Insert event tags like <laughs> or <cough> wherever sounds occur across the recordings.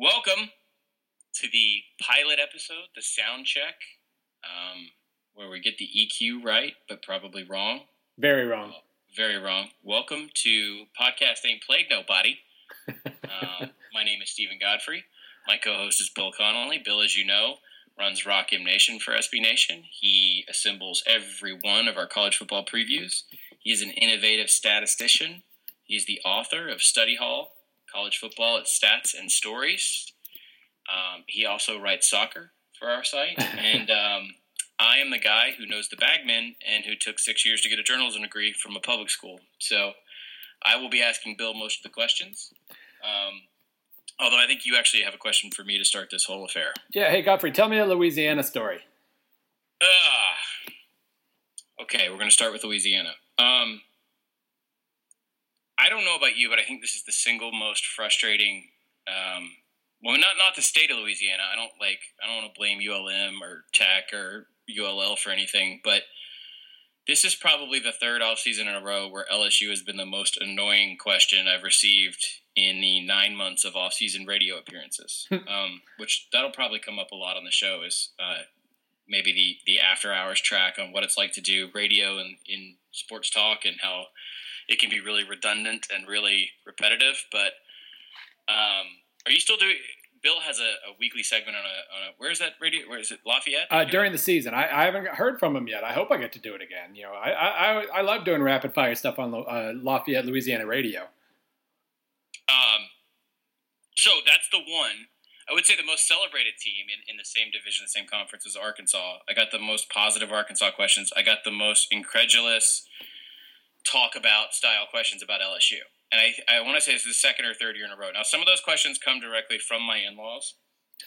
Welcome to the pilot episode, the sound check, um, where we get the EQ right, but probably wrong. Very wrong. Very wrong. Welcome to Podcast Ain't Played Nobody. <laughs> Um, my name is Stephen Godfrey. My co host is Bill Connolly. Bill, as you know, runs Rock M Nation for SB Nation. He assembles every one of our college football previews. He is an innovative statistician. He's the author of Study Hall, College Football at Stats and Stories. Um, he also writes soccer for our site. <laughs> and um, I am the guy who knows the bagman and who took six years to get a journalism degree from a public school. So I will be asking Bill most of the questions. Um, although I think you actually have a question for me to start this whole affair. Yeah. Hey, Godfrey, tell me a Louisiana story. Ah. Okay, we're going to start with Louisiana. Um, I don't know about you, but I think this is the single most frustrating. Um, well, not not the state of Louisiana. I don't like. I don't want to blame ULM or Tech or ULL for anything, but this is probably the third off season in a row where LSU has been the most annoying question I've received in the nine months of off season radio appearances. um, which that'll probably come up a lot on the show. Is uh, maybe the the after hours track on what it's like to do radio and in sports talk and how it can be really redundant and really repetitive. But um, are you still doing? Bill has a, a, weekly segment on a, on a where is that radio? Where is it? Lafayette? Uh, during the season, I, I, haven't heard from him yet. I hope I get to do it again. You know, I I, I love doing rapid fire stuff on uh, Lafayette, Louisiana radio. Um, so that's the one. I would say the most celebrated team in, in the same division, the same conference as Arkansas. I got the most positive Arkansas questions. I got the most incredulous talk about style questions about LSU. And I, I want to say it's the second or third year in a row. Now, some of those questions come directly from my in laws.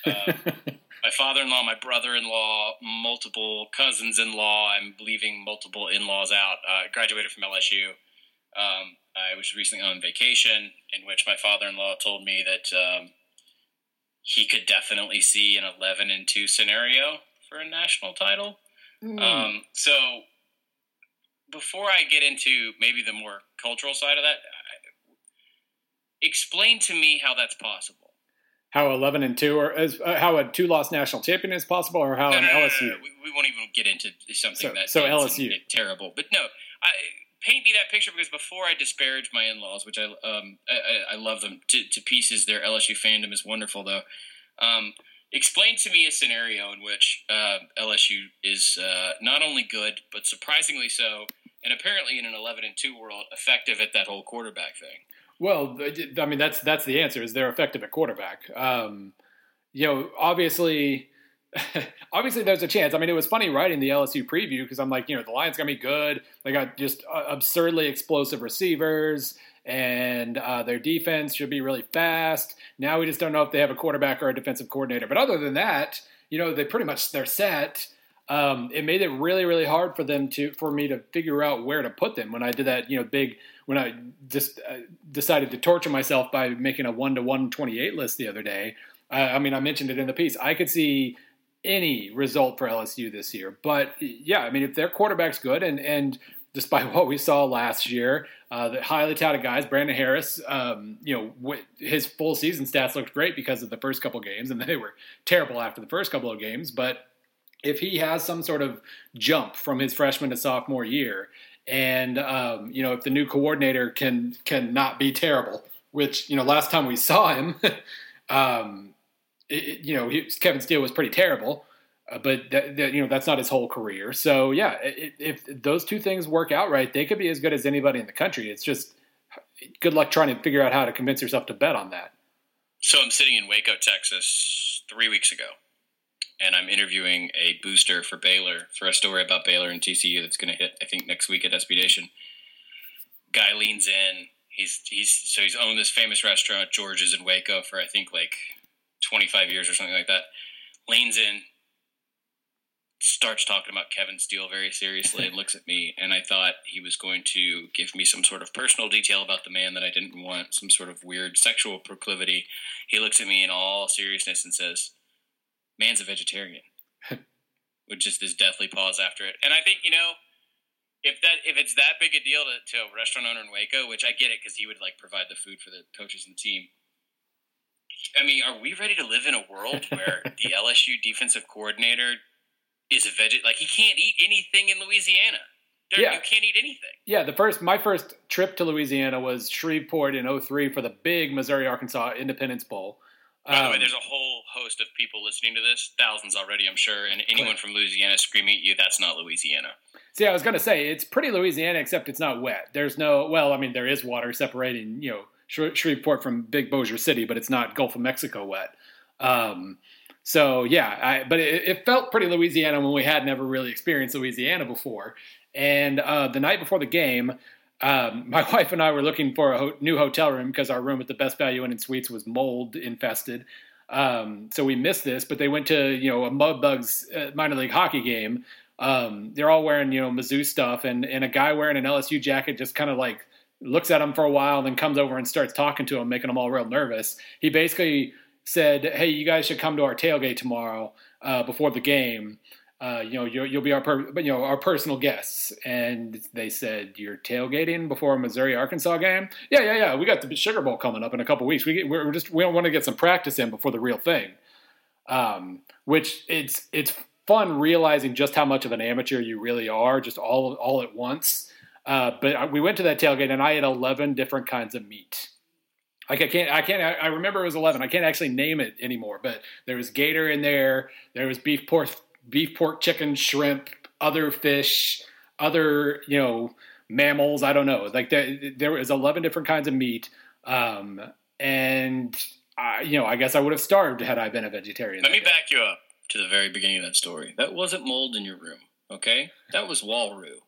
Uh, <laughs> my father in law, my brother in law, multiple cousins in law. I'm leaving multiple in laws out. Uh, graduated from LSU. Um, I was recently on vacation, in which my father in law told me that um, he could definitely see an 11 and 2 scenario for a national title. Mm. Um, so before I get into maybe the more cultural side of that, explain to me how that's possible. How eleven and two, or as, uh, how a two-loss national champion is possible, or how no, an no, LSU? No, we, we, won't even get into something so, that so LSU terrible. But no, I, paint me that picture because before I disparage my in-laws, which I um I, I love them to, to, pieces. Their LSU fandom is wonderful, though. Um, explain to me a scenario in which uh, LSU is uh, not only good but surprisingly so and apparently in an 11 and 2 world effective at that whole quarterback thing. Well i mean that's that's the answer is they're effective at quarterback. Um, you know obviously <laughs> obviously there's a chance. I mean it was funny writing the lsu preview because i'm like you know the lions gonna be good. They got just uh, absurdly explosive receivers and uh, their defense should be really fast. Now we just don't know if they have a quarterback or a defensive coordinator. But other than that you know they pretty much they're set um, it made it really really hard for them to for me to figure out where to put them when I did that you know big when I just uh, decided to torture myself by making a one to one twenty eight list the other day. Uh, I mean I mentioned it in the piece. I could see any result for LSU this year, but yeah, I mean if their quarterback's good and and despite <laughs> what we saw last year, uh, the highly touted guys, Brandon Harris, um, you know, his full season stats looked great because of the first couple games, and <laughs> they were terrible after the first couple of games, but if he has some sort of jump from his freshman to sophomore year, and um, you know if the new coordinator can can not be terrible, which you know last time we saw him, <laughs> um, it, you know he, Kevin Steele was pretty terrible, uh, but that, that, you know that's not his whole career. So yeah, it, if those two things work out right, they could be as good as anybody in the country. It's just good luck trying to figure out how to convince yourself to bet on that. So I'm sitting in Waco, Texas, three weeks ago and I'm interviewing a booster for Baylor for a story about Baylor and TCU that's going to hit, I think, next week at SB Nation. Guy leans in. He's he's so he's owned this famous restaurant, George's in Waco, for I think like 25 years or something like that. Leans in, starts talking about Kevin Steele very seriously, and looks at me, and I thought he was going to give me some sort of personal detail about the man that I didn't want, some sort of weird sexual proclivity. He looks at me in all seriousness and says man's a vegetarian. <laughs> With just this deathly pause after it. And I think, you know, if that if it's that big a deal to, to a restaurant owner in Waco, which I get it because he would like provide the food for the coaches and the team, I mean, are we ready to live in a world where <laughs> the LSU defensive coordinator is a veg? Like he can't eat anything in Louisiana. There, Yeah. You can't eat anything. Yeah, the first my first trip to Louisiana was Shreveport in 03 for the big Missouri Arkansas Independence Bowl. By the way, Um, there's a whole host of people listening to this, thousands already, I'm sure, and anyone from Louisiana screaming at you, that's not Louisiana. See, I was going to say it's pretty Louisiana, except it's not wet. There's no, well, I mean, there is water separating, you know, Shre- Shreveport from Big Bossier City, but it's not Gulf of Mexico wet. Um, so yeah, I, but it, it felt pretty Louisiana when we had never really experienced Louisiana before. And uh, the night before the game, um, <laughs> my wife and I were looking for a ho- new hotel room because our room at the Best Value Inn and Suites was mold infested. Um, so we missed this, but they went to you know a Mudbugs uh, minor league hockey game. Um, they're all wearing you know Mizzou stuff, and and a guy wearing an LSU jacket just kind of like looks at them for a while, and then comes over and starts talking to them, making them all real nervous. He basically said, "Hey, you guys should come to our tailgate tomorrow uh, before the game." Uh, you know, you'll, you'll be our, per, you know, our personal guests. And they said, you're tailgating before a Missouri Arkansas game? Yeah, yeah, yeah. We got the Sugar Bowl coming up in a couple weeks. We get, we're just we want to get some practice in before the real thing. Um, which it's it's fun realizing just how much of an amateur you really are, just all all at once. Uh, but we went to that tailgate and I had eleven different kinds of meat. Like I can't, I can't. I remember it was eleven. I can't actually name it anymore. But there was gator in there. There was beef, pork, beef, pork, chicken, shrimp, other fish, other you know mammals. I don't know. Like there, there was eleven different kinds of meat. Um, and I, you know, I guess I would have starved had I been a vegetarian. Let me day. back you up to the very beginning of that story. That wasn't mold in your room, okay? That was Walroo.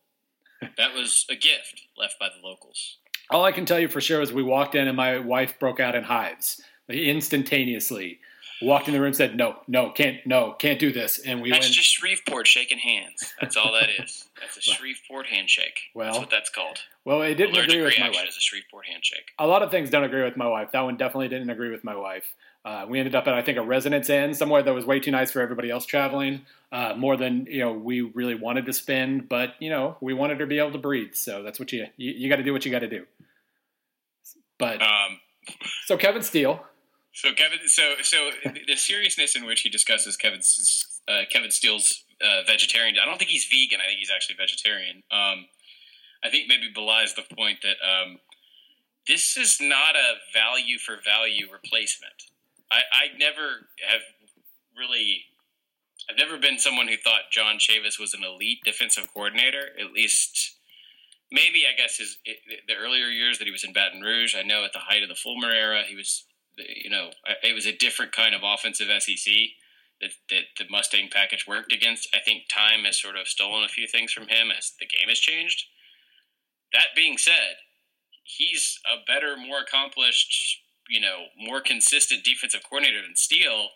That was a gift left by the locals. All I can tell you for sure is we walked in and my wife broke out in hives like, instantaneously. Walked in the room, said, "No, no, can't, no, can't do this," and we That's went. just Shreveport shaking hands. That's all that is. That's a Shreveport handshake. Well, that's what that's called. well, it didn't Allergic agree with my wife. is a Shreveport handshake. A lot of things don't agree with my wife. That one definitely didn't agree with my wife. Uh, we ended up at I think a residence inn somewhere that was way too nice for everybody else traveling, uh, more than you know we really wanted to spend. But you know we wanted her to be able to breathe, so that's what you you, you got to do what you got to do. But Um, so Kevin Steele, so Kevin, so so the seriousness in which he discusses Kevin's uh, Kevin Steele's uh, vegetarian. I don't think he's vegan. I think he's actually vegetarian. Um, I think maybe belies the point that um, this is not a value for value replacement. I, I never have really. I've never been someone who thought John Chavis was an elite defensive coordinator. At least, maybe I guess his the earlier years that he was in Baton Rouge. I know at the height of the Fulmer era, he was, you know, it was a different kind of offensive SEC that, that the Mustang package worked against. I think time has sort of stolen a few things from him as the game has changed. That being said, he's a better, more accomplished, you know, more consistent defensive coordinator than Steele.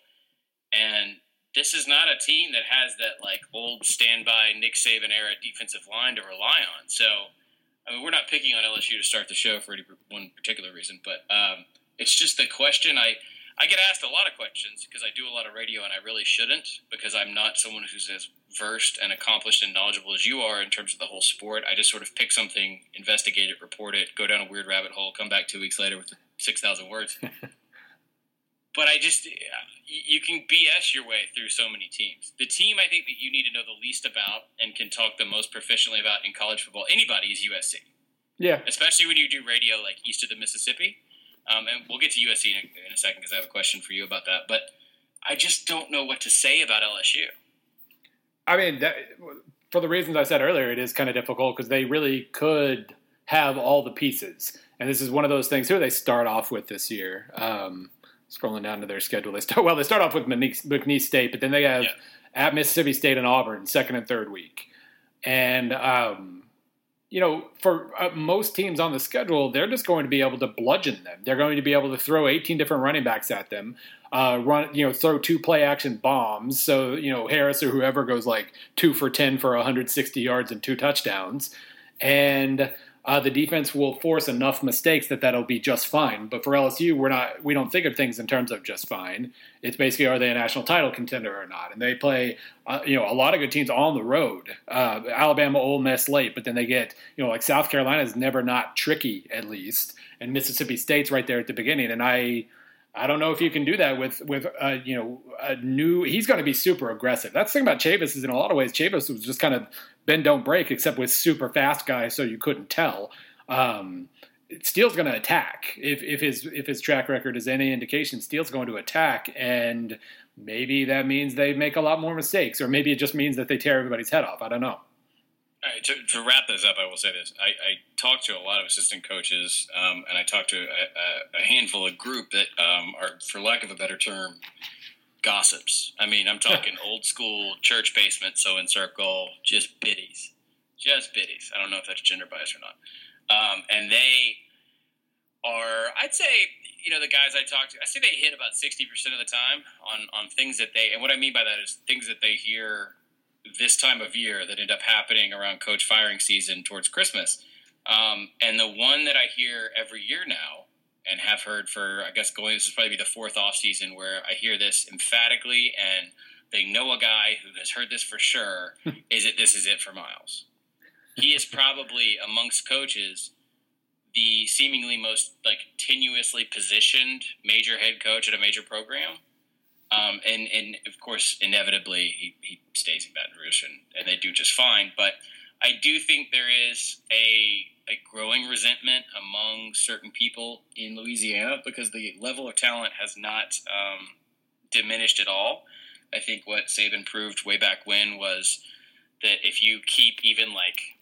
And this is not a team that has that like old standby Nick Saban era defensive line to rely on. So, I mean, we're not picking on LSU to start the show for any one particular reason, but um, it's just the question. I I get asked a lot of questions because I do a lot of radio, and I really shouldn't because I'm not someone who's as versed and accomplished and knowledgeable as you are in terms of the whole sport. I just sort of pick something, investigate it, report it, go down a weird rabbit hole, come back two weeks later with six thousand words. <laughs> but I just you can BS your way through so many teams. The team I think that you need to know the least about and can talk the most proficiently about in college football, anybody is USC. yeah, Especially when you do radio like east of the Mississippi. Um, and we'll get to USC in a, in a second because I have a question for you about that. But I just don't know what to say about LSU. I mean, that, for the reasons I said earlier, it is kind of difficult because they really could have all the pieces, and this is one of those things. Who they start off with this year? Um, scrolling down to their schedule, they start <laughs> well. They start off with McNeese, McNeese State, but then they have Yeah. at Mississippi State and Auburn, second and third week, and um, you know, for uh, most teams on the schedule, they're just going to be able to bludgeon them. They're going to be able to throw 18 different running backs at them, uh, run, you know, throw two play action bombs. So, you know, Harris or whoever goes like two for 10 for 160 yards and two touchdowns. And uh, the defense will force enough mistakes that that'll be just fine. But for LSU, we're not, we don't think of things in terms of just fine. It's basically, are they a national title contender or not? And they play, uh, you know, a lot of good teams on the road. Uh, Alabama, Ole Miss late, but then they get, you know, like South Carolina is never not tricky at least, and Mississippi State's right there at the beginning. And I, I don't know if you can do that with with uh, you know a new. He's going to be super aggressive. That's the thing about Chavis is in a lot of ways Chavis was just kind of bend don't break, except with super fast guys, so you couldn't tell. Um, Steele's going to attack if, if his if his track record is any indication. Steele's going to attack, and maybe that means they make a lot more mistakes, or maybe it just means that they tear everybody's head off. I don't know. Right, to, to, wrap this up, I will say this: I, I talked to a lot of assistant coaches, um, and I talked to a, a, handful of group that um, are, for lack of a better term, gossips. I mean, I'm talking <laughs> old school church basement, sewing circle, just biddies, just biddies. I don't know if that's gender bias or not. Um, and they are, I'd say, you know, the guys I talk to, I say they hit about 60% of the time on, on things that they, and what I mean by that is things that they hear this time of year that end up happening around coach firing season towards Christmas. Um, and the one that I hear every year now and have heard for, I guess, going, this is probably the fourth off season where I hear this emphatically and they know a guy who has heard this for sure <laughs> is that this is it for Miles. He is probably amongst coaches the seemingly most like tenuously positioned major head coach at a major program um, and, and of course, inevitably, he, he stays in Baton Rouge and, and they do just fine. But I do think there is a, a growing resentment among certain people in Louisiana because the level of talent has not um, diminished at all. I think what Saban proved way back when was that if you keep even like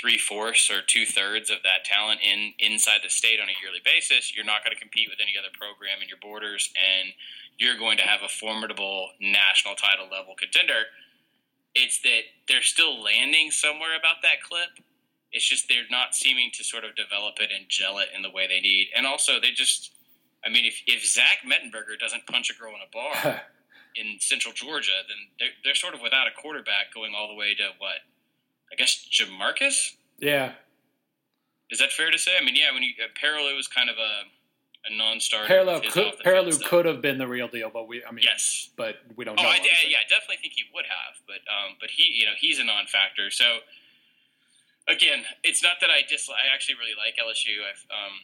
three fourths or two thirds of that talent in inside the state on a yearly basis, you're not going to compete with any other program in your borders, and you're going to have a formidable national title level contender. It's that they're still landing somewhere about that clip. It's just they're not seeming to sort of develop it and gel it in the way they need. And also, they just, I mean, if, if Zach Mettenberger doesn't punch a girl in a bar <laughs> in central Georgia, then they're, they're sort of without a quarterback going all the way to what? I guess JaMarcus? Yeah. Is that fair to say? I mean, yeah, when you, uh, Perrilloux was kind of a a non-starter. Perrilloux could Perrilloux could have been the real deal, but we I mean yes, but we don't oh, know. I, yeah, I definitely think he would have, but um, but he you know he's a non-factor. So again, it's not that I dislike. I actually really like LSU. I've um,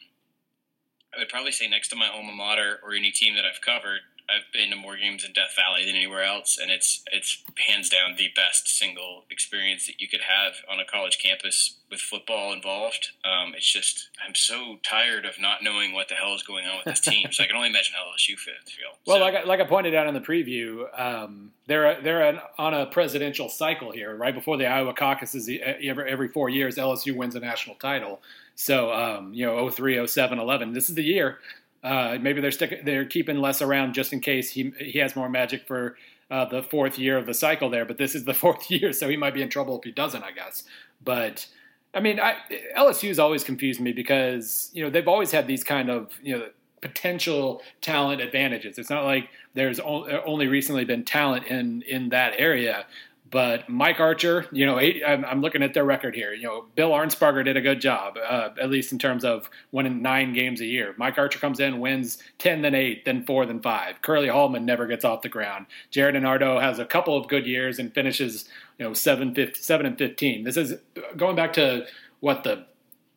I would probably say next to my alma mater or any team that I've covered, I've been to more games in Death Valley than anywhere else, and it's it's hands down the best single experience that you could have on a college campus with football involved. Um, it's just I'm so tired of not knowing what the hell is going on with this team. so I can only imagine how LSU fans feel. Well, so, like I, like I pointed out in the preview, um, they're they're an, on a presidential cycle here. Right before the Iowa caucuses, every every four years, LSU wins a national title. So um, you know, 03, 07, 11. This is the year. Uh, maybe they're sticking, they're keeping less around just in case he he has more magic for uh, the fourth year of the cycle there. But this is the <laughs> fourth year, so he might be in trouble if he doesn't, I guess. But I mean, I, LSU's always confused me because you know they've always had these kind of you know potential talent advantages. It's not like there's only recently been talent in in that area. But Mike Archer, you know, eight, I'm, looking at their record here. You know, Bill Arnsparger did a good job, uh, at least in terms of winning nine games a year. Mike Archer comes in, wins ten, then eight, then four, then five. Curly Hallman never gets off the ground. Gerry DiNardo has a couple of good years and finishes, you know, seven, 50, seven and fifteen. This is going back to what the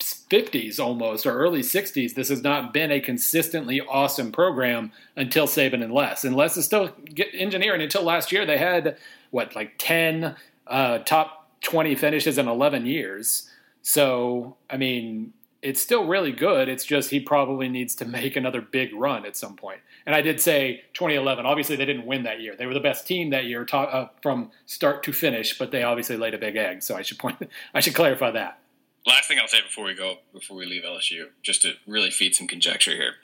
50s almost or early 60s, this has not been a consistently awesome program until Saban and Les. And Les is still engineering. Until last year, they had what like 10 uh, top 20 finishes in 11 years. So, I mean, it's still really good. It's just he probably needs to <laughs> make another big run at some point. And I did say 2011. Obviously, they didn't win that year. They were the best team that year ta- uh, from start to finish, but they obviously laid a big egg. So I should point. <laughs> I should clarify that. Last thing I'll say before we go, before we leave LSU, just to really feed some conjecture here.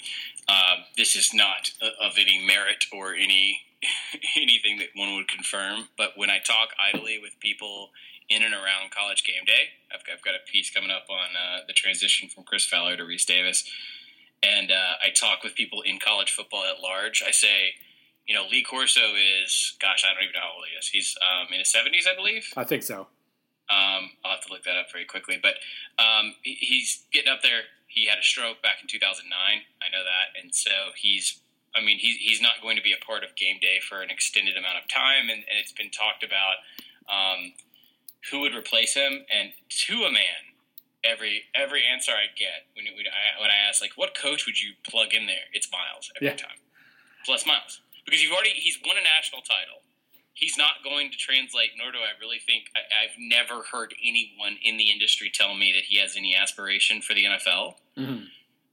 Um, this is not of any merit or any <laughs> anything that one would confirm. But when I talk idly with people in and around college game day, I've, I've got a piece coming up on uh, the transition from Chris Fowler to Rece Davis. And uh, I talk with people in college football at large. I say, you know, Lee Corso is, gosh, I don't even know how old he is. He's um, in his 70s, I believe. I think so. Um, I'll have to look that up very quickly. But um, he's getting up there. He had a stroke back in 2009. I know that. And so he's I mean, he's, he's not going to be a part of game day for an extended amount of time, and, and it's been talked about um, who would replace him. And to a man, every every answer I get when when I, when I ask like what coach would you plug in there, it's Miles every Yeah. time. Plus Miles because you've already he's won a national title. He's not going to translate, nor do I really think I, I've never heard anyone in the industry tell me that he has any aspiration for the NFL. Mhm.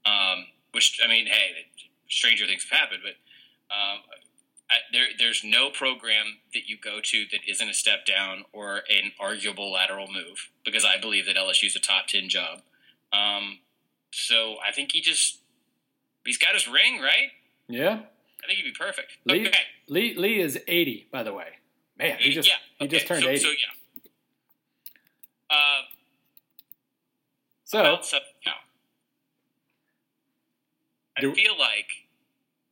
Um, which I mean, hey, stranger things have happened, but um, I, there, there's no program that you go to that isn't a step down or an arguable lateral move because I believe that LSU is a top ten job. Um, so I think he just he's got his ring right. Yeah. I think he'd be perfect. Lee, Okay, Lee Lee is 80, by the way. Man, he just yeah, he just turned so, 80. So yeah. Uh, So, Southern Cal. I Do- feel like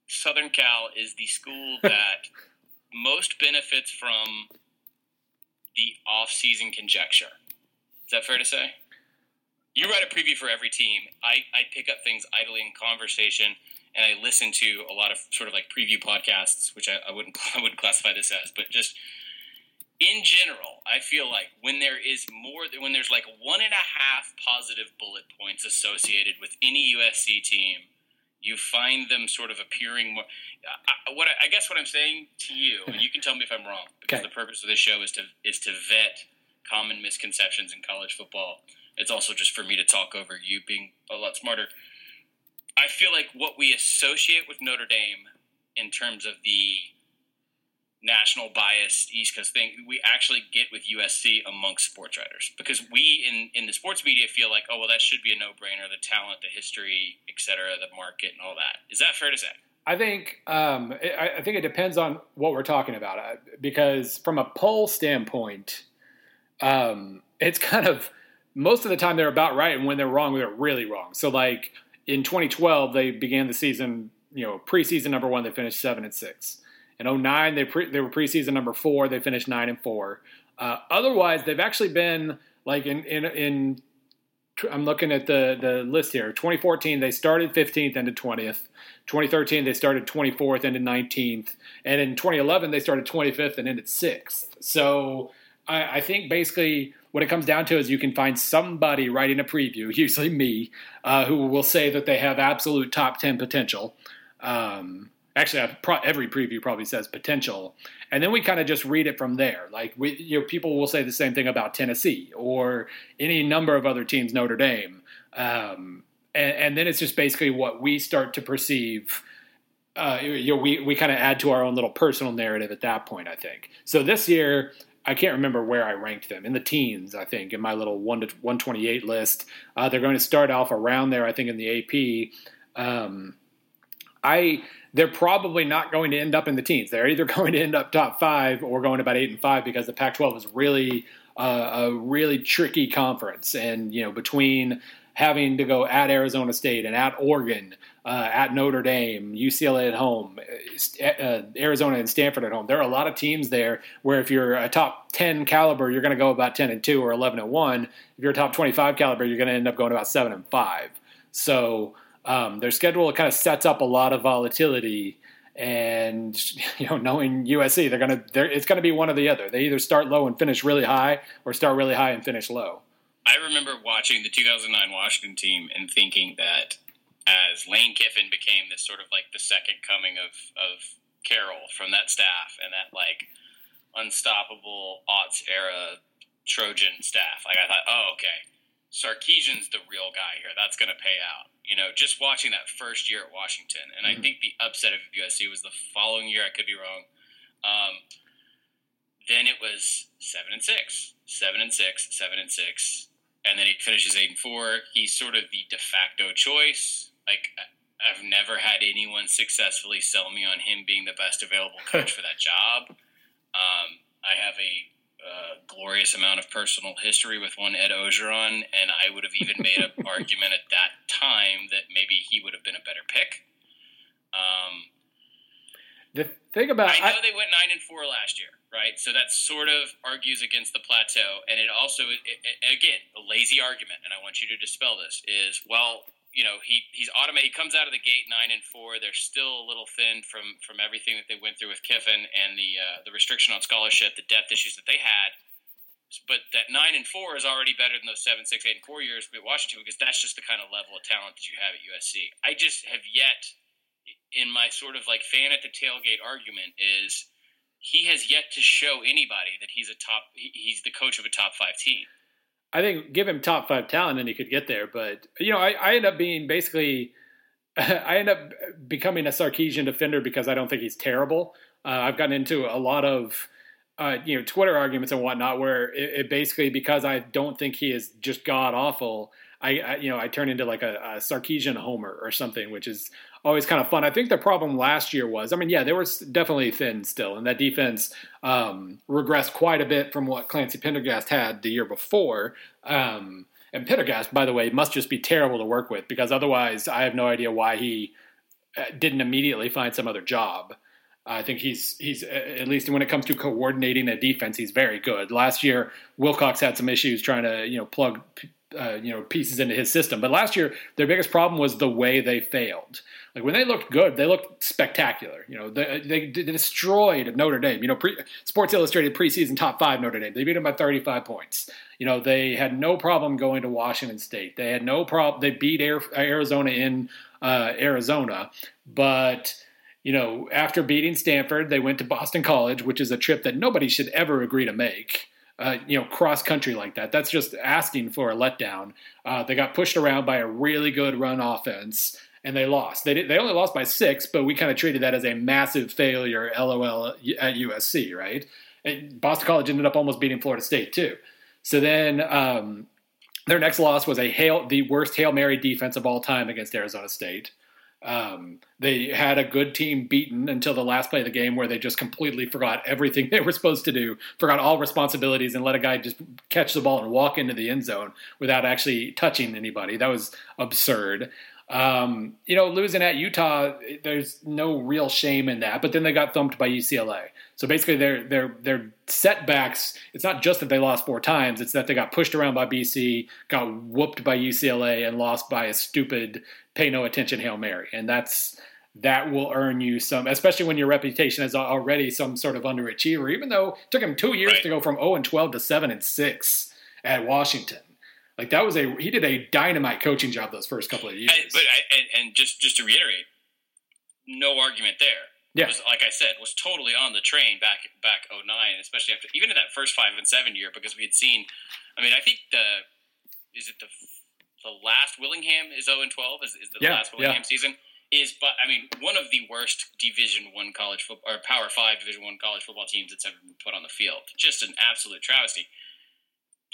Southern Cal is the school <laughs> that most benefits from the off-season conjecture. Is that fair to say? You write a preview for every team. I, I pick up things idly in conversation, and I listen to a lot of sort of like preview podcasts, which I, I wouldn't <laughs> I wouldn't classify this as, but just in general, I feel like when there is more, when there's like one and a half positive bullet points associated with any USC team, you find them sort of appearing more. I, what I, I guess what I'm saying to you, <laughs> and you can tell me if I'm wrong, because Okay. the purpose of this show is to is to vet common misconceptions in college football. It's also just for me to talk over you being a lot smarter. I feel like what we associate with Notre Dame in terms of the national bias East Coast thing, we actually get with USC amongst sports writers because we in in the sports media feel like, oh well, that should be a no brainer. The talent, the history, et cetera, the market, and all that. Is that fair to say? I think um, I, I think it depends on what we're talking about because from a poll standpoint, um, it's kind of most of the time they're about right, and when they're wrong, they're really wrong. So like in 2012, they began the season, you know, preseason number one, they finished seven and six. In 09, they pre, they were preseason number four, they finished nine and four. Uh, otherwise, they've actually been like in in in. I'm looking at the the list here. 2014, they started 15th, ended 20th. 2013, they started 24th, ended 19th, and in 2011, they started 25th and ended sixth. So I, I think basically what it comes down to is you can find somebody writing a preview, <laughs> usually me, uh, who will say that they have absolute top 10 potential. Um, actually, pro- every preview probably says potential, and then we kind of just read it from there. Like we, you know, people will say the same thing about Tennessee or any number of other teams, Notre Dame. Um, and, and then it's just basically what we start to perceive. Uh, you know, we we kind of add to our own little personal narrative at that point. I think so. This year, I can't remember where I ranked them in the teens. I think in my little one to one twenty eight list, uh, they're going to start off around there. I think in the AP. Um, I they're probably not going to end up in the teens. They're either <laughs> going to end up top five or going about eight and five because the Pac-12 is really uh, a really tricky conference, and you know between having to go at Arizona State and at Oregon, uh, at Notre Dame, UCLA at home, uh, Arizona and Stanford at home. There are a lot of teams there where if you're a top 10 caliber, you're going to go about 10 and 2 or 11 and 1. If you're a top 25 caliber, you're going to end up going about 7 and 5. So um, their schedule kind of sets up a lot of volatility. And <laughs> you know, knowing USC, they're gonna, they're, it's gonna be one or the other. They either start low and finish really high, or start really high and finish low. I remember watching the 2009 Washington team and thinking that as Lane Kiffin became this sort of like the second coming of, of Carroll from that staff and that like unstoppable aughts era Trojan staff, like I thought, oh, okay, Sarkisian's the real guy here. That's going to pay out. You know, just watching that first year at Washington. And Mhm. I think the upset of USC was the following year. I could be wrong. Um, then it was seven and six, seven and six, seven and six, and then he finishes eight and four. He's sort of the de facto choice. Like I've never had anyone successfully sell me on him being the best available coach <laughs> for that job. Um, I have a uh, glorious amount of personal history with one Ed Orgeron, and I would have even made an <laughs> argument at that time that maybe he would have been a better pick. Um, The thing about I know I, they went nine and four last year, right? So that sort of argues against the plateau, and it also, it, it, again, a lazy argument, and I want you to dispel this is well, you know, he he's automated. He comes out of the gate nine and four. They're still a little thin from from everything that they went through with Kiffin and the uh, the restriction on scholarship, the depth issues that they had. but that nine and four is already better than those seven, six, eight, and four years with Washington because that's just the kind of level of talent that you have at USC. I just have yet, in my sort of like fan at the tailgate argument, is he has yet to show anybody that he's a top. He's the coach of a top five team. I think give him top five talent and he could get there, but you know, I, I end up being basically. <laughs> I end up becoming a Sarkisian defender because I don't think he's terrible. Uh, I've gotten into a lot of uh, you know Twitter arguments and whatnot, where it, it, basically because I don't think he is just god awful, I, I, you know I turn into like a, a Sarkisian homer or something, which is always kind of fun. I think the problem last year was, I mean, yeah, they were definitely thin still, and that defense um, regressed quite a bit from what Clancy Pendergast had the year before. Um, and Pendergast, by the way, must just be terrible to work with because otherwise, I have no idea why he uh, didn't immediately find some other job. I think he's he's at least when it comes to coordinating a defense, he's very good. Last year, Wilcox had some issues trying to you know plug uh, you know pieces into his system, but last year their biggest problem was the way they failed. Like when they looked good, they looked spectacular. You know, they, they, destroyed Notre Dame. You know, pre, Sports Illustrated preseason top five Notre Dame. They beat them by 35 points. You know, they had no problem going to Washington State. They had no problem. They beat Arizona in uh, Arizona, but you know, after beating Stanford, they went to Boston College, which is a trip that nobody should ever agree to make. Uh, you know, cross country like that. That's just asking for a letdown. Uh, they got pushed around by a really good run offense, and they lost. They did, they only lost by six, but we kind of treated that as a massive failure. LOL at USC, right? And Boston College ended up almost beating Florida State too. So then um, their next loss was a hail, the worst hail mary defense of all time against Arizona State. Um, they had a good team beaten until the last play of the game where they just completely forgot everything <laughs> they were supposed to do, forgot all responsibilities, and let a guy just catch the ball and walk into the end zone without actually touching anybody. That was absurd. Um, you know, losing at Utah, there's no real shame in that. But then they got thumped by UCLA. So basically, their their their setbacks. It's not just that they lost four times; it's that they got pushed around by BC, got whooped by UCLA, and lost by a stupid pay no attention hail mary. And that's that will earn you some, especially when your reputation is already some sort of underachiever. Even though it took him two years right. to go from zero and twelve to seven and six at Washington. Like that was a he did a dynamite coaching job those first couple of years. I, but I, and, and, just just to reiterate, no argument there. Yeah. Was, like I said, was totally on the train back back 09, especially after even in that first five and seven year because we had seen. I mean, I think the is it the the last Willingham is 0 and 12 is, is the yeah, last Willingham yeah. season is but I mean one of the worst Division One college football or Power Five Division One college football teams that's ever been put on the field. Just an absolute travesty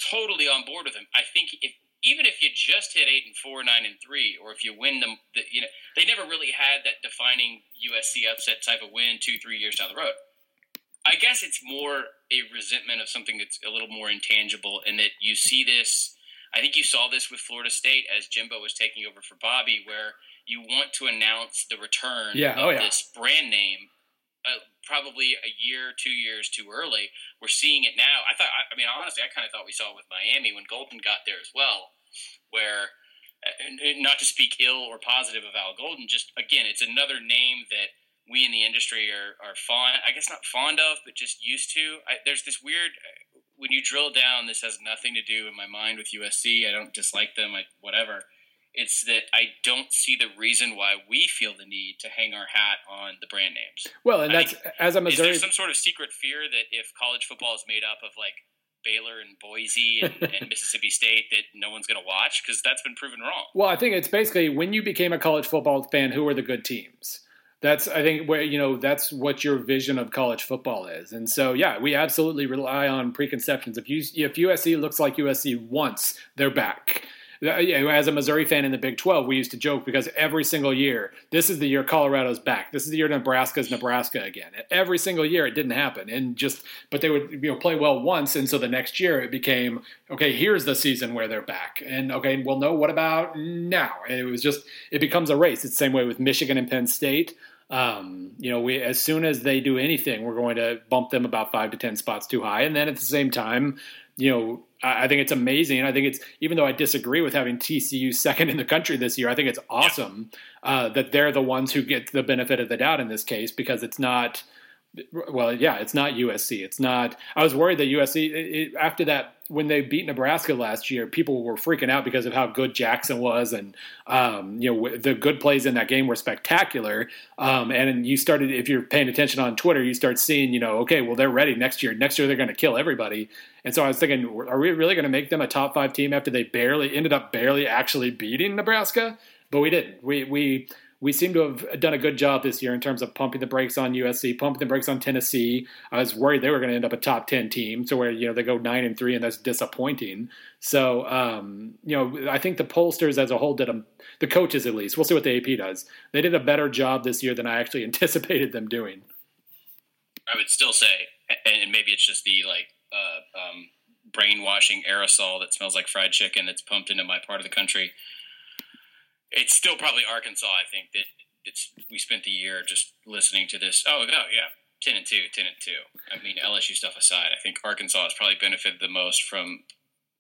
totally on board with him. I think if even if you just hit eight and four, nine and three, or if you win them, the, you know they never really had that defining USC upset type of win two, three years down the road. I guess it's more a resentment of something that's a little more intangible, and that you see this. I think you saw this with Florida State as Jimbo was taking over for Bobby, where you want to announce the return yeah, of oh yeah. this brand name uh, probably a year, two years too early. We're seeing it now. I thought, I mean, honestly, I kind of thought we saw it with Miami when Golden got there as well, where not to speak ill or positive of Al Golden, just again, it's another name that we in the industry are, are fond, I guess not fond of, but just used to. I, there's this weird, when you drill down, this has nothing to do in my mind with USC. I don't dislike them, I, whatever it's that I don't see the reason why we feel the need to hang our hat on the brand names. Well, and I that's as a Missouri. Is there some sort of secret fear that if college football is made up of like Baylor and Boise and, <laughs> and Mississippi State that no one's going to watch because that's been proven wrong. Well, I think it's basically when you became a college football fan, who are the good teams? That's I think where you know that's what your vision of college football is, and so yeah, we absolutely rely on preconceptions. If you if USC looks like USC once, they're back as a Missouri fan in the Big 12, we used to joke because every single year, this is the year Colorado's back. This is the year Nebraska's Nebraska again. Every single year, it didn't happen, and just but they would you know play well once, and so the next year it became okay. Here's the season where they're back, and okay, well, no, what about now? And it was just it becomes a race. It's the same way with Michigan and Penn State. Um, you know, we as soon as they do anything, we're going to bump them about five to ten spots too high, and then at the same time, you know, I think it's amazing. I think it's even though I disagree with having TCU second in the country this year, I think it's awesome uh, that they're the ones who get the benefit of the doubt in this case because it's not Well, yeah, it's not USC. It's not. I was worried that USC it, after that when they beat Nebraska last year, people were freaking out because of how good Jackson was, and um, you know the good plays in that game were spectacular. Um, and you started, if you're paying attention on Twitter, you start seeing, you know, okay, well they're ready next year. Next year they're going to kill everybody. And so I was thinking, are we really going to make them a top five team after they barely ended up barely actually beating Nebraska? But we didn't. We we we seem to have done a good job this year in terms of pumping the brakes on USC, pumping the brakes on Tennessee. I was worried they were going to end up a top ten team, so where you know they go nine and three, and that's disappointing. So um, you know, I think the pollsters as a whole did a the coaches at least. We'll see what the AP does. They did a better job this year than I actually <laughs> anticipated them doing. I would still say, and maybe it's just the like uh, um, brainwashing aerosol that smells like fried chicken that's pumped into my part of the country it's still probably Arkansas. I think that it's we spent the year just listening to this. Oh, oh yeah, ten and two, 10 and two. I mean, LSU stuff aside, I think Arkansas has probably benefited the most from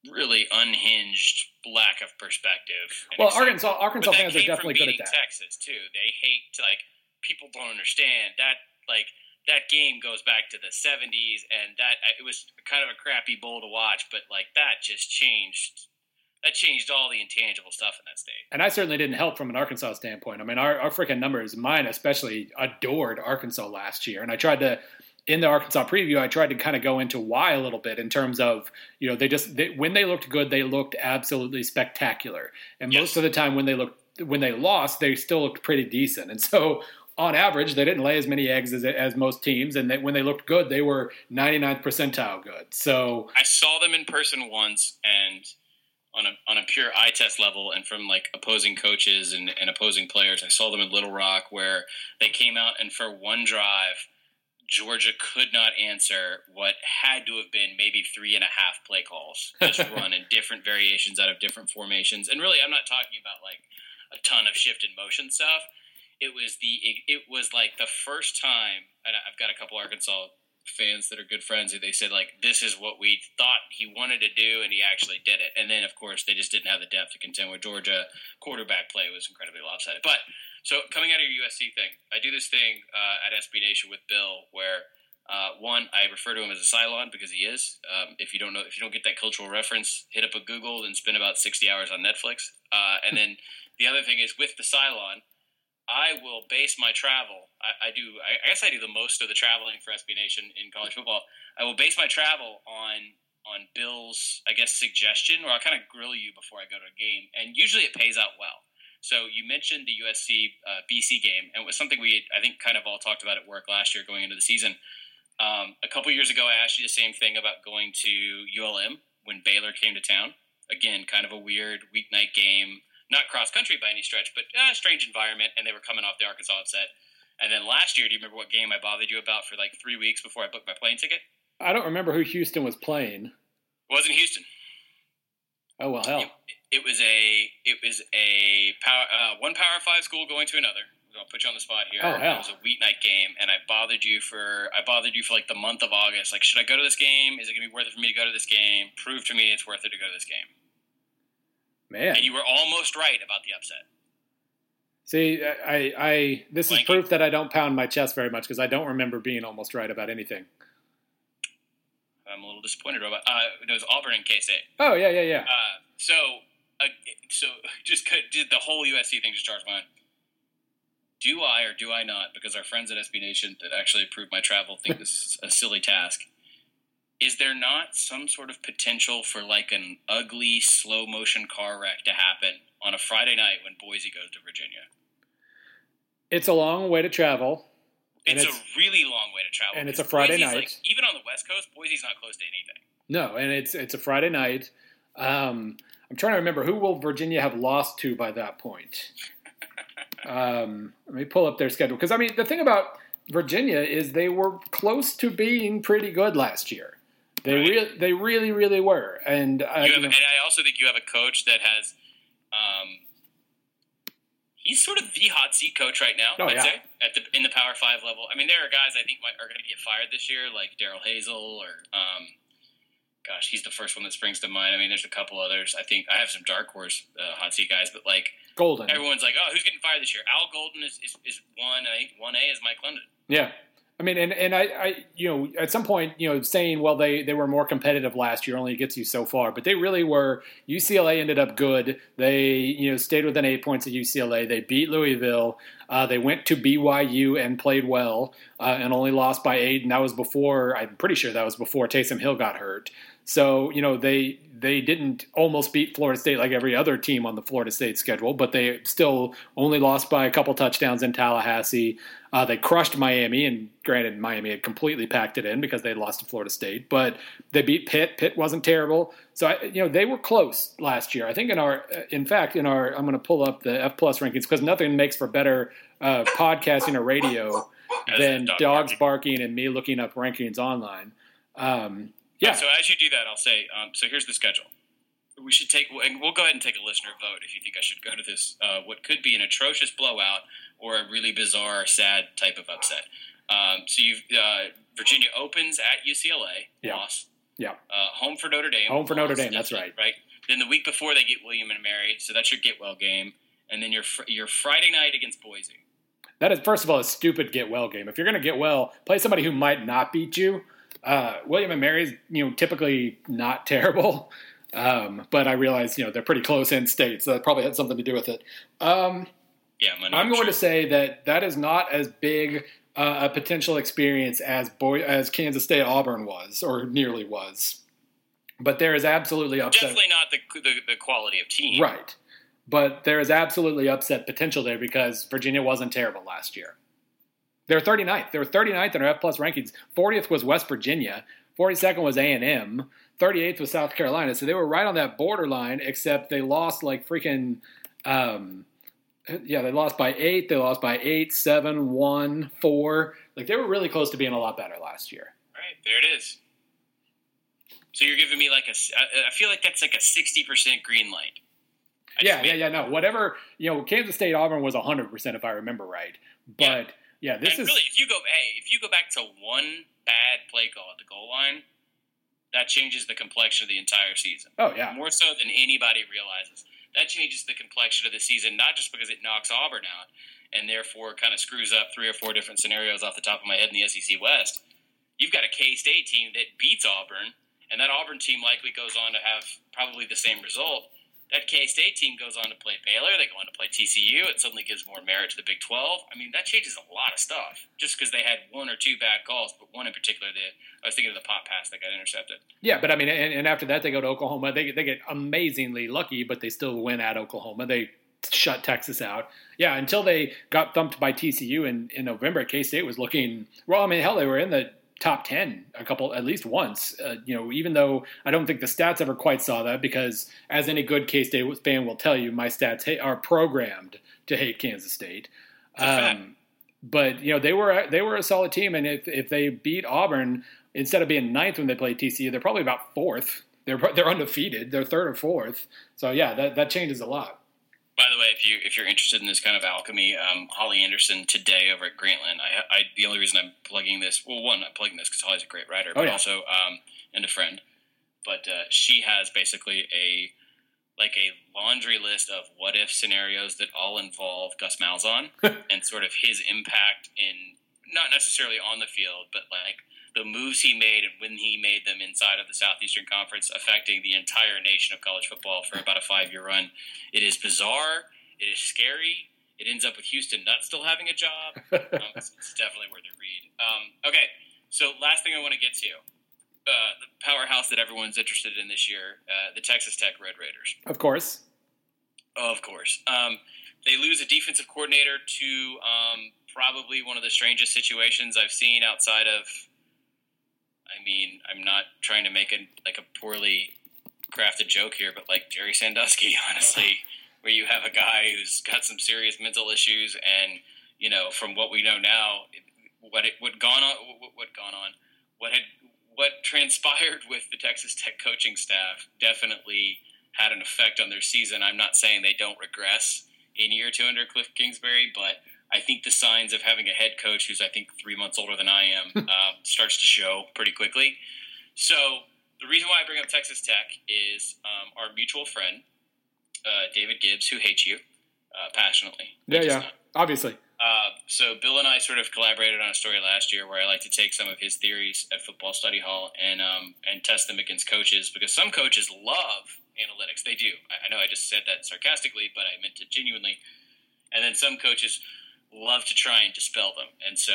really unhinged lack of perspective. Well, Arkansas Arkansas fans are definitely good at that. Texas too. They hate to, like people don't understand that like that game goes back to the 70s and that it was kind of a crappy bowl to watch but like that just changed that changed all the intangible stuff in that state. And I certainly didn't help from an Arkansas standpoint. I mean, our, our freaking numbers, mine especially, adored Arkansas last year. And I tried to, in the Arkansas preview, I tried to kind of go into why a little bit in terms of, you know, they just, they, when they looked good, they looked absolutely spectacular. And yes. most of the time when they looked, when they lost, they still looked pretty decent. And so on average, they didn't lay as many eggs as, as most teams, and they, when they looked good, they were 99th percentile good. So I saw them in person once, and on a on a pure eye test level and from like opposing coaches and, and opposing players. I saw them in Little Rock where they came out and for one drive, Georgia could not answer what had to have been maybe three and a half play calls <laughs> just run in different variations out of different formations. And really, I'm not talking about like a ton of shift in motion stuff. It was the it was like the first time, and I've got a couple Arkansas fans that are good friends who they said like this is what we thought he wanted to do and he actually did it. And then of course they just didn't have the depth to contend with. Georgia quarterback play was incredibly lopsided. But so coming out of your usc thing i do this thing uh, at sb nation with bill where uh, one i refer to him as a cylon because he is. Um, if you don't know if you don't get that cultural reference hit up a google and spend about 60 hours on netflix. Uh, and then the other thing is with the cylon I will base my travel. I, I do. I, I, guess I do the most of the traveling for SB Nation in college football. I will base my travel on on Bill's, I guess, suggestion, or I'll kind of grill you before I go to a game, and usually it pays out well. So you mentioned the USC uh, BC game, and it was something we I think kind of all talked about at work last year going into the season. Um, a couple years ago, I asked you the same thing about going to ULM when Baylor came to town. Again, kind of a weird weeknight game not cross country by any stretch, but uh, strange environment, and they were coming off the Arkansas upset. And then last year, do you remember what game I bothered you about for like three weeks before I booked my plane ticket? I don't remember who Houston was playing. It wasn't Houston. Oh well, hell. It, it was a it was a power uh, one Power Five school going to another. I'll put you on the spot here. Oh hell! It was a weeknight game, and I bothered you for I bothered you for like the month of August. Like, should I go to this game? Is it gonna be worth it for me to go to this game? Prove to me it's worth it to go to this game. Man, and you were almost right about the upset. See, I, I this Blanking. is proof that I don't pound my chest very much because I don't remember being almost right about anything. I'm a little disappointed about. Uh, it was Auburn and K State. Oh yeah, yeah, yeah. Uh, so, uh, so <laughs> just did the whole USC thing just charge mine. Do I or do I not? Because our friends at SB Nation that actually approved my travel think <laughs> this is a silly task is there not some sort of potential for like an ugly slow motion car wreck to happen on a Friday night when Boise goes to Virginia? It's a long way to travel. It's, it's, a really long way to travel. And it's a Friday Boise's night. Like, even on the West Coast, Boise's not close to anything. No, and it's it's a Friday night. Um, I'm trying to remember who will Virginia have lost to by that point. <laughs> um, let me pull up their schedule because I mean the thing about Virginia is they were close to being pretty good last year. They right. really, they really, really were. And, uh, have, you know, and I also think you have a coach that has, um, he's sort of the hot seat coach right now. Oh, I'd yeah. say at the in the Power Five level. I mean, there are guys I think might, are going to get fired this year, like Darrell Hazell or. Um, gosh, he's the first one that springs to mind. I mean, there's a couple others. I think I have some dark horse uh, hot seat guys, but like Golden, everyone's like, oh, who's getting fired this year? Al Golden is, is, is one. I think one A is Mike London. Yeah, I mean, and, and I, I, you know, at some point, you know, saying, well, they, they were more competitive last year only gets you so far, but they really were. UCLA ended up good. They, you know, stayed within eight points at UCLA. They beat Louisville. Uh, they went to BYU and played well uh, and only lost by eight. And that was before, I'm pretty sure that was before Taysom Hill got hurt. So, you know, they they didn't almost beat Florida State like every other team on the Florida State schedule, but they still only lost by a couple touchdowns in Tallahassee. Uh, they crushed Miami, and granted, Miami had completely packed it in because they lost to Florida State. But they beat Pitt. Pitt wasn't terrible, so I, you know they were close last year. I think in our, in fact, in our, I'm going to pull up the F plus rankings because nothing makes for better uh, podcasting or radio than dog dogs barking. barking. and me looking up rankings online. Um, yeah. So as you do that, I'll say. Um, so here's the schedule. We should take, and we'll go ahead and take a listener vote if you think I should go to this. Uh, what could be an atrocious blowout or a really bizarre, sad type of upset. Um, so you've uh, Virginia opens at UCLA, yeah. loss. Yeah. Uh, home for Notre Dame. Home for Notre Dame. That's right. Right. Then the week before they get William and Mary, so that's your get well game, and then your your Friday night against Boise. That is first of all a stupid get well game. If you're going to get well, play somebody who might not beat you. Uh, William and Mary's, you know, typically not <laughs> terrible, um, but I realize you know they're pretty close in state, so that probably had something to do with it. Um, yeah, I'm going to say that that is not as big uh, a potential experience as boy as Kansas State Auburn was, or nearly was. But there is absolutely upset. Definitely not the, the, the quality of team, right? But there is absolutely upset potential there because Virginia wasn't terrible last year. They're 39th. They were 39th in our F plus rankings. 40th was West Virginia. 42nd was A and M. 38th was South Carolina. So they were right on that borderline, except they lost like freaking. Um, yeah, they lost by eight. They lost by eight, seven, one, four. Like they were really close to being a lot better last year. Right there, it is. So you're giving me like a. I feel like that's like a sixty percent green light. I yeah, yeah, yeah. No, whatever. You know, Kansas State Auburn was hundred percent if I remember right. But yeah, this and is really if you go. Hey, if you go back to one bad play call at the goal line, that changes the complexion of the entire season. Oh yeah, more so than anybody realizes that changes the complexion of the season, not just because it knocks Auburn out and therefore kind of screws up three or four different scenarios off the top of my head in the SEC West. You've got a K State team that beats Auburn, and that Auburn team likely goes on to have probably the same result that K State team goes on to play Baylor. They go on to play TCU. It suddenly gives more merit to the Big 12. I mean, that changes a lot of stuff just because they had one or two bad calls, but one in particular, the, I was thinking of the pop pass that got intercepted. Yeah, but I mean, and, and after that, they go to Oklahoma. They, they get amazingly lucky, but they still win at Oklahoma. They shut Texas out. Yeah, until they got thumped by TCU in, in November, K State was looking, well, I mean, hell, they were in the top 10 a couple at least once. Uh, you know even though i don't think the stats ever quite saw that because as any good k-state fan will tell you my stats ha- are programmed to hate kansas state. Um, but you know they were they were a solid team and if, if they beat auburn instead of being ninth when they played tcu they're probably about fourth. They're, they're undefeated. They're third or fourth. So yeah that, that changes a lot by the way, if you if you're interested in this kind of alchemy, um, Holly Anderson today over at Grantland. I, I the only reason I'm plugging this, well, one I'm plugging this because Holly's a great writer, oh, but oh, yeah. also um, and a friend. But uh, she has basically a like a laundry list of what if scenarios that all involve Gus Malzahn <laughs> and sort of his impact in not necessarily on the field, but like the moves he made and when he made them inside of the Southeastern Conference, affecting the entire nation of college football for about a five year run. It is bizarre. It is scary. It ends up with Houston Nutt still having a job. <laughs> Um, it's, it's, definitely worth a read. Um, okay, so last thing I want to get to uh, the powerhouse that everyone's interested in this year, uh, the Texas Tech Red Raiders. Of course. Of course. Um, they lose a defensive coordinator to um, probably one of the strangest situations I've seen outside of I mean, I'm not trying to make a like a poorly crafted joke here, but like Jerry Sandusky, <laughs> honestly, where you have a guy who's got some serious mental issues, and you know, from what we know now, what it what gone on, what, what gone on, what had what transpired with the Texas Tech coaching staff definitely had an effect on their season. I'm not saying they don't regress in year two under Cliff Kingsbury, but I think the signs of having a head coach who's I think three months older than I am <laughs> um, starts to show pretty quickly. So the reason why I bring up Texas Tech is um, our mutual friend uh, David Gibbs, who hates you uh, passionately. Yeah, yeah, not. obviously. Uh, so Bill and I sort of collaborated on a story last year where I like to take some of his theories at Football Study Hall and um, and test them against coaches because some coaches love analytics. They do. I, I know I just said that sarcastically, but I meant it genuinely. And then some coaches love to try and dispel them. And so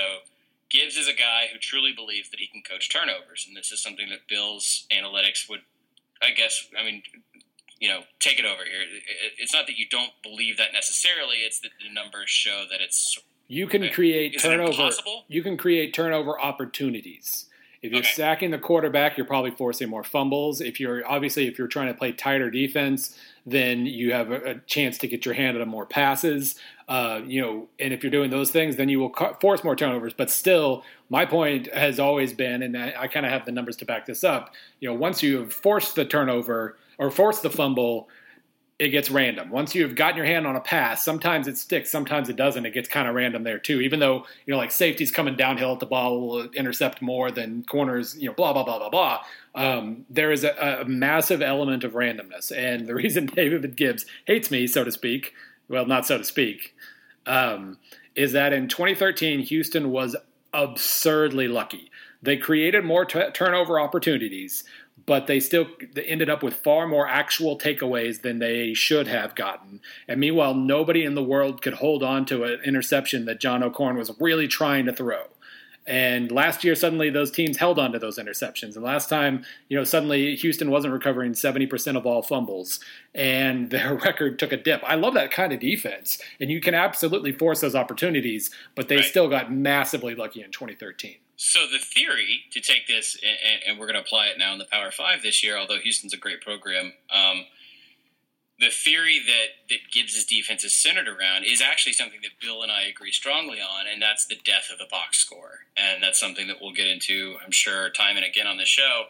Gibbs is a guy who truly believes that he can coach turnovers, and this is something that Bill's analytics would, I guess, I mean, you know, take it over here. It's not that you don't believe that necessarily; it's that the numbers show that it's. You can create turnover. You can create turnover opportunities. If you're okay. sacking the quarterback, you're probably forcing more fumbles. If you're obviously if you're trying to play tighter defense, then you have a, a chance to get your hand on more passes. Uh, you know, and if you're doing those things, then you will force more turnovers. But still, my point has always been, and I, kind of have the numbers to back this up. You know, once you have forced the turnover or forced the fumble, it gets random. Once you've gotten your hand on a pass, sometimes it sticks, sometimes it doesn't. It gets kind of random there too. Even though you know, like safety's coming downhill at the ball will intercept more than corners. You know, blah blah blah blah blah. Um, there is a, a, massive element of randomness, and the <laughs> reason David Gibbs hates me, so to speak, well, not so to speak, um, is that in 2013 Houston was absurdly lucky. They created more t- turnover opportunities, but they still ended up with far more actual takeaways than they should have gotten. And meanwhile, nobody in the world could hold on to an interception that John O'Korn was really trying to throw. And last year, suddenly those teams held on to those interceptions. And last time, you know, suddenly Houston wasn't recovering 70% of all fumbles, and <laughs> their record took a dip. I love that kind of defense. And you can absolutely force those opportunities, but they right. still got massively lucky in 2013. So the theory to take this, and, we're going to apply it now in the Power Five this year, although Houston's a great program. Um, the theory that that Gibbs' defense is centered around is actually something that Bill and I agree strongly on, and that's the death of the box score, and that's something that we'll get into, I'm sure, time and again on the show.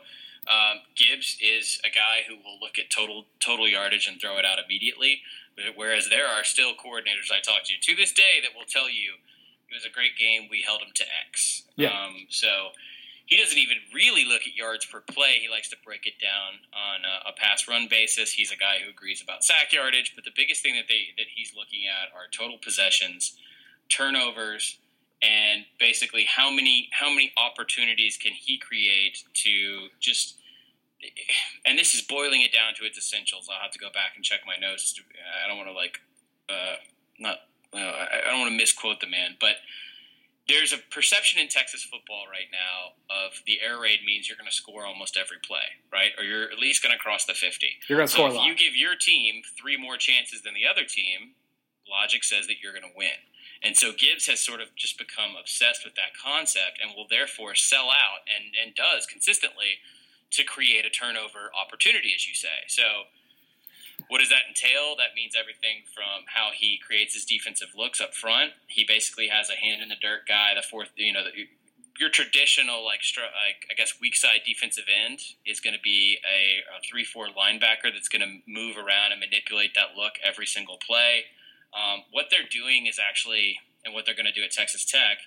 Um, Gibbs is a guy who will look at total total yardage and throw it out immediately, whereas there are still coordinators I talk to to this day that will tell you it was a great game. We held him to X. Yeah. Um, so he doesn't even really look at yards per play. He likes to break it down on a, a, pass run basis. He's a guy who agrees about sack yardage, but the biggest thing that they that he's looking at are total possessions, turnovers, and basically how many how many opportunities can he create to just and this is boiling it down to its essentials. I'll have to go back and check my notes. I don't want to like uh, not uh, I don't want to misquote the man, but there's a perception in Texas football right now of the air raid means you're going to score almost every play, right? Or you're at least going to cross the 50. You're going to so score if you give your team three more chances than the other team, logic says that you're going to win. And so Gibbs has sort of just become obsessed with that concept and will therefore sell out and, and does consistently to create a turnover opportunity, as you say. So what does that entail? That means everything from how he creates his defensive looks up front. He basically has a hand in the dirt guy. The fourth, you know, the, your traditional like, like I guess weak side defensive end is going to be a, a three four linebacker that's going to move around and manipulate that look every single play. Um, what they're doing is actually, and what they're going to do at Texas Tech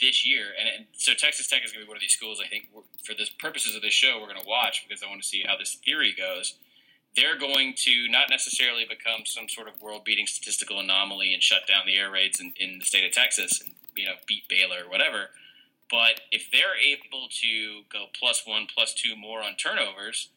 this year, and, and so Texas Tech is going to be one of these schools. I think for the purposes of this show, we're going to watch because I want to see how this theory goes they're going to not necessarily become some sort of world-beating statistical anomaly and shut down the air raids in, in the state of Texas and you know beat Baylor or whatever. But if they're able to go plus one, plus two more on turnovers,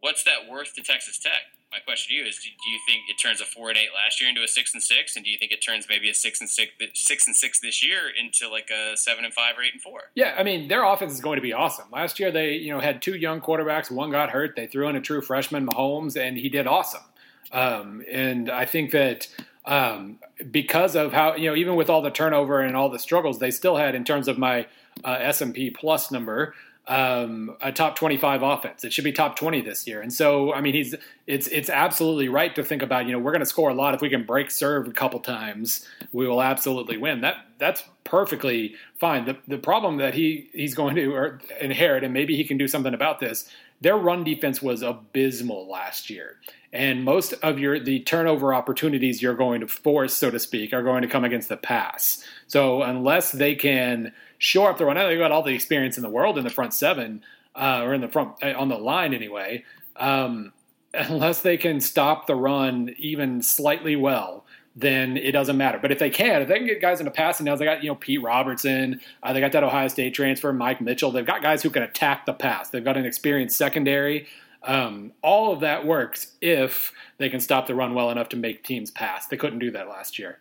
what's that worth to Texas Tech? My question to you is: do, do, you think it turns a four and eight last year into a six and six, and do you think it turns maybe a six and six, six and six this year into like a seven and five or eight and four? Yeah, I mean their offense is going to be awesome. Last year they you know had two young quarterbacks, one got hurt. They threw in a true freshman, Mahomes, and he did awesome. Um, and I think that um, because of how you know even with all the turnover and all the struggles they still had in terms of my uh, S and P plus number um, a top 25 offense. It should be top 20 this year. And so, I mean, he's it's it's absolutely right to think about. You know, we're going to score a lot if we can break serve a couple times. We will absolutely win. That that's perfectly fine. The the problem that he he's going to <laughs> inherit, and maybe he can do something about this. Their run defense was abysmal last year, and most of your the turnover opportunities you're going to force, so to speak, are going to come against the pass. So unless they can shore up the run. I know they got all the experience in the world in the front seven, uh, or in the front uh, on the line anyway. Um, <laughs> unless they can stop the run even slightly well, then it doesn't matter. But if they can, if they can get guys into passing now, they got you know Pete Robertson, uh, they got that Ohio State transfer, Mike Mitchell. They've got guys who can attack the pass. They've got an experienced secondary. Um, all of that works if they can stop the run well enough to make teams pass. They couldn't do that last year.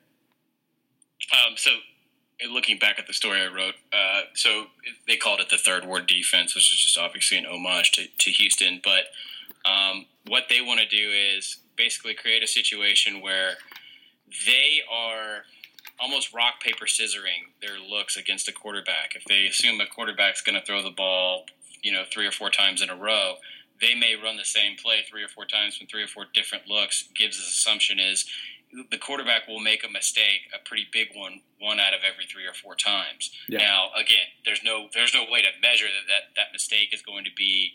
Um, so, looking back at the story I wrote, uh, so they called it the third ward defense, which is just obviously an homage to, to Houston. But um, what they want to do is basically create a situation where they are almost rock paper scissoring their looks against a quarterback. If they assume a quarterback's going to throw the ball, you know, three or four times in a row, they may run the same play three or four times from three or four different looks. Gibbs' assumption is the quarterback will make a mistake, a pretty big one, one out of every three or four times. Yeah. Now, again, there's no there's no way to measure that, that that mistake is going to be.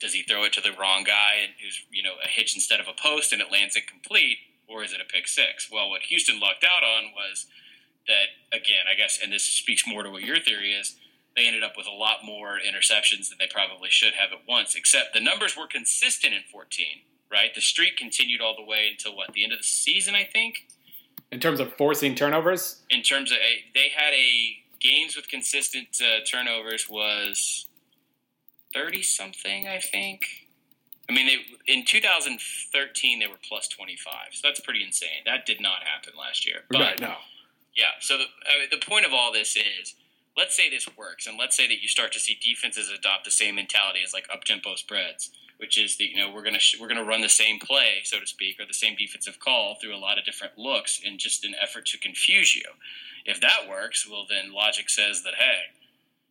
Does he throw it to the wrong guy and who's you know a hitch instead of a post and it lands incomplete, or is it a pick six? Well, what Houston lucked out on was that again, I guess, and this speaks more to what your theory is. They ended up with a lot more interceptions than they probably should have at once. Except the numbers were consistent in 14 right? The streak continued all the way until what the end of the season, I think. In terms of forcing turnovers, in terms of a, they had a games with consistent uh, turnovers was thirty something, I think. I mean, they in 2013 they were plus 25, so that's pretty insane. That did not happen last year. But, right, no. Yeah. So the, the point of all this is, let's say this works, and let's say that you start to see defenses adopt the same mentality as like up tempo spreads which is that you know we're gonna sh- we're gonna run the same play, so to speak, or the same defensive call through a lot of different looks in just an effort to confuse you. If that works, well then logic says that hey,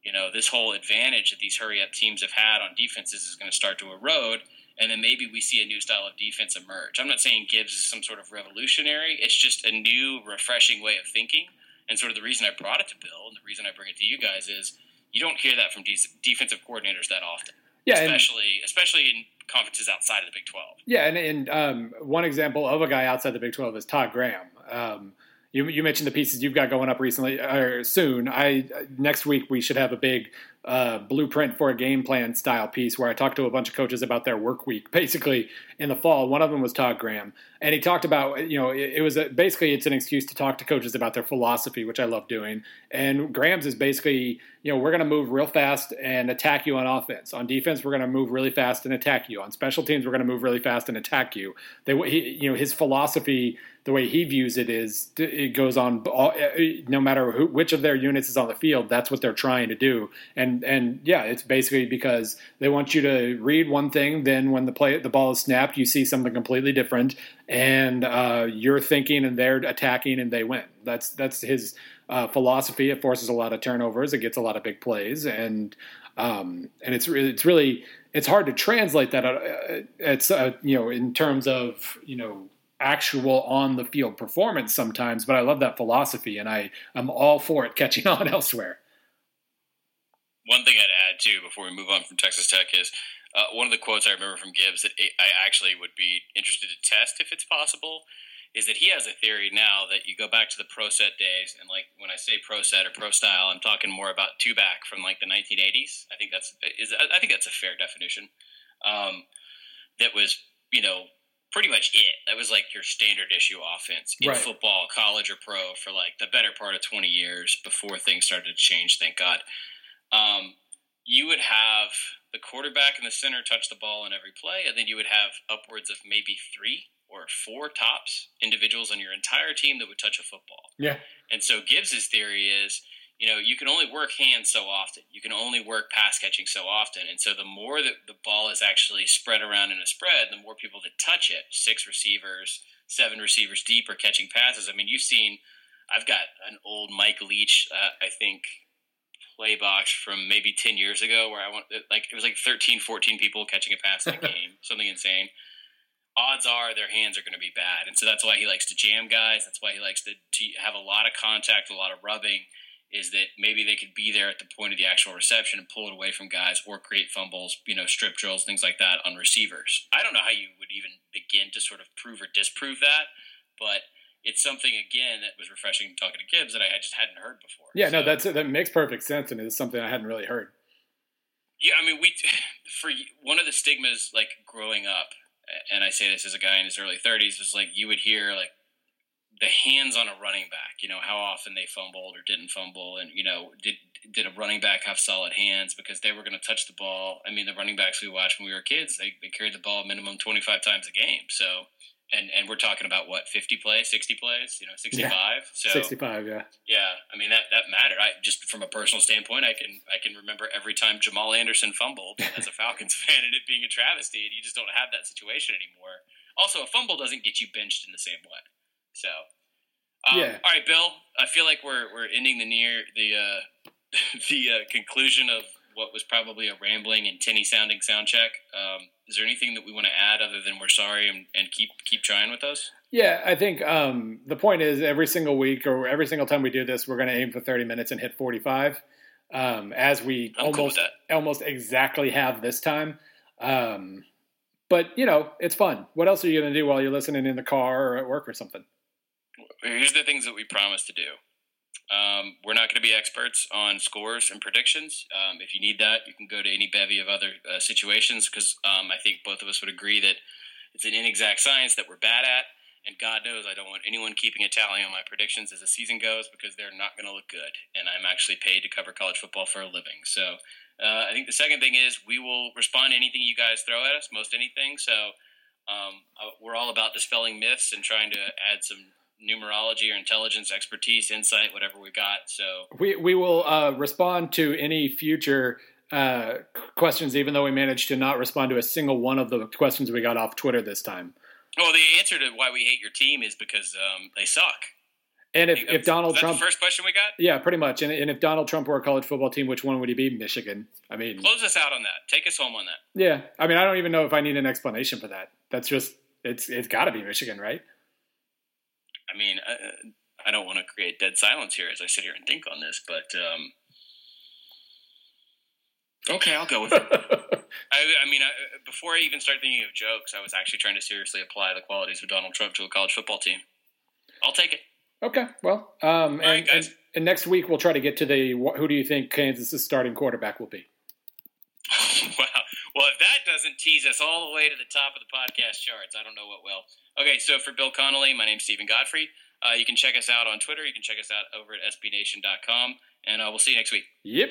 you know this whole advantage that these hurry up teams have had on defenses is going to start to erode, and then maybe we see a new style of defense emerge. I'm not saying Gibbs is some sort of revolutionary; it's just a new, refreshing way of thinking. And sort of the reason I brought it to Bill, and the reason I bring it to you guys is you don't hear that from de- defensive coordinators that often. Yeah, especially and, especially in conferences outside of the Big Twelve. Yeah, and, and um, one example of a guy outside the Big Twelve is Todd Graham. Um, you, you mentioned the pieces you've got going up recently or soon. I next week we should have a big uh, blueprint for a game plan style piece where I talked to a bunch of coaches about their work week, basically in the fall. One of them was Todd Graham, and he talked about you know it, it was a, basically it's an excuse to talk to coaches about their philosophy, which I love doing. And Graham's is basically you know we're going to move real fast and attack you on offense. On defense, we're going to move really fast and attack you. On special teams, we're going to move really fast and attack you. They he, you know his philosophy the way he views it is it goes on all, eh, eh, no matter who, which of their units is on the field that's what they're trying to do and and yeah it's basically because they want you to read one thing then when the play the ball is snapped you see something completely different and uh, you're thinking and they're attacking and they win. That's that's his uh, philosophy. It forces a lot of turnovers. It gets a lot of big plays. And um, and it's really it's really it's hard to translate that uh, it's uh, you know in terms of you know actual on the field performance sometimes, but I love that philosophy and I, I'm all for it catching <laughs> on elsewhere. One thing I'd add too before we move on from Texas Tech is uh, one of the quotes I remember from Gibbs that I actually would be interested to test if it's possible is that he has a theory now that you go back to the pro set days and like when I say pro set or pro style, I'm talking more about two back from like the 1980s. I think that's is I think that's a fair definition. Um, that was you know pretty much it. That was like your standard issue offense in right. football, college or pro, for like the better part of 20 years before things started to change, thank God. Um, you would have the quarterback and the center touch the ball in every play, and then you would have upwards of maybe three or four tops individuals on your entire team that would touch a football. Yeah. And so Gibbs's theory is you know, you can only work hands so often. You can only work pass catching so often. And so the more that the ball is actually spread around in a spread, the more people that touch it, six receivers, seven receivers deep are catching passes. I mean, you've seen, I've got an old Mike Leach, uh, I think, play box from maybe 10 years ago where I want, like, it was like 13, 14 people catching a pass in a <laughs> game, something insane. Odds are their hands are going to be bad. And so that's why he likes to jam guys. That's why he likes to, to have a lot of contact, a lot of rubbing is that maybe they could be there at the point of the actual reception and pull it away from guys or create fumbles, you know, strip drills, things like that on receivers. I don't know how you would even begin to sort of prove or disprove that, but it's something again that was refreshing talking to Gibbs that I just hadn't heard before. Yeah, so, no, that's that makes perfect sense, and it's something I hadn't really heard. Yeah, I mean, we <sighs> for one of the stigmas like growing up, and I say this as a guy in his early 30s, was like you would hear like the hands on a running back. You know how often they fumbled or didn't fumble, and you know did did a running back have solid hands because they were going to touch the ball. I mean, the running backs we watched when we were kids, they, they carried the ball minimum twenty five times a game. So and and we're talking about what fifty plays, sixty plays, you know, sixty five. Yeah. So sixty five, yeah, yeah. I mean that that mattered. I just from a personal standpoint, I can I can remember every time Jamal Anderson fumbled as a Falcons <laughs> fan, and it being a travesty, and you just don't have that situation anymore. Also, a fumble doesn't get you benched in the same way. So, um, yeah. All right, Bill. I feel like we're we're ending the near the uh, <laughs> the uh, conclusion of what was probably a rambling and tinny sounding sound check. Um, is there anything that we want to add other than we're sorry and, and keep keep trying with us? Yeah, I think um, the point is every single week or every single time we do this, we're going to aim for 30 minutes and hit 45, um, as we I'm almost cool almost exactly have this time. Um, but you know, it's fun. What else are you going to do while you're listening in the car or at work or something? Here's the things that we promise to do. Um, we're not going to be experts on scores and predictions. Um, if you need that, you can go to any bevy of other uh, situations because um, I think both of us would agree that it's an inexact science that we're bad at. And God knows I don't want anyone keeping a tally on my predictions as the season goes because they're not going to look good. And I'm actually paid to cover college football for a living. So uh, I think the second thing is we will respond to anything you guys throw at us, most anything. So um, uh, we're all about dispelling myths and trying to add some numerology or intelligence, expertise, insight, whatever we got. So we we will uh, respond to any future uh, questions, even though we managed to not respond to a single one of the questions we got off Twitter this time. Well, the answer to why we hate your team is because um, they suck. And if, if Donald Trump, first question we got, yeah, pretty much. And, and if Donald Trump were a college football team, which one would he be? Michigan. I mean, close us out on that. Take us home on that. Yeah, I mean, I don't even know if I need an explanation for that. That's just it's it's got to be Michigan, right? I mean, I, I don't want to create dead silence here as I sit here and think on this, but um, okay, I'll go with it. <laughs> I, I, mean, I, before I even start thinking of jokes, I was actually trying to seriously apply the qualities of Donald Trump to a college football team. I'll take it. Okay, well, um, and, right, and, and, next week we'll try to get to the who do you think Kansas's starting quarterback will be? <laughs> wow. Well, if that doesn't tease us all the way to the top of the podcast charts, I don't know what will. Okay, so for Bill Connelly, my name's Steven Godfrey. Uh, you can check us out on Twitter. You can check us out over at sbnation.com, and uh, we'll see you next week. Yep.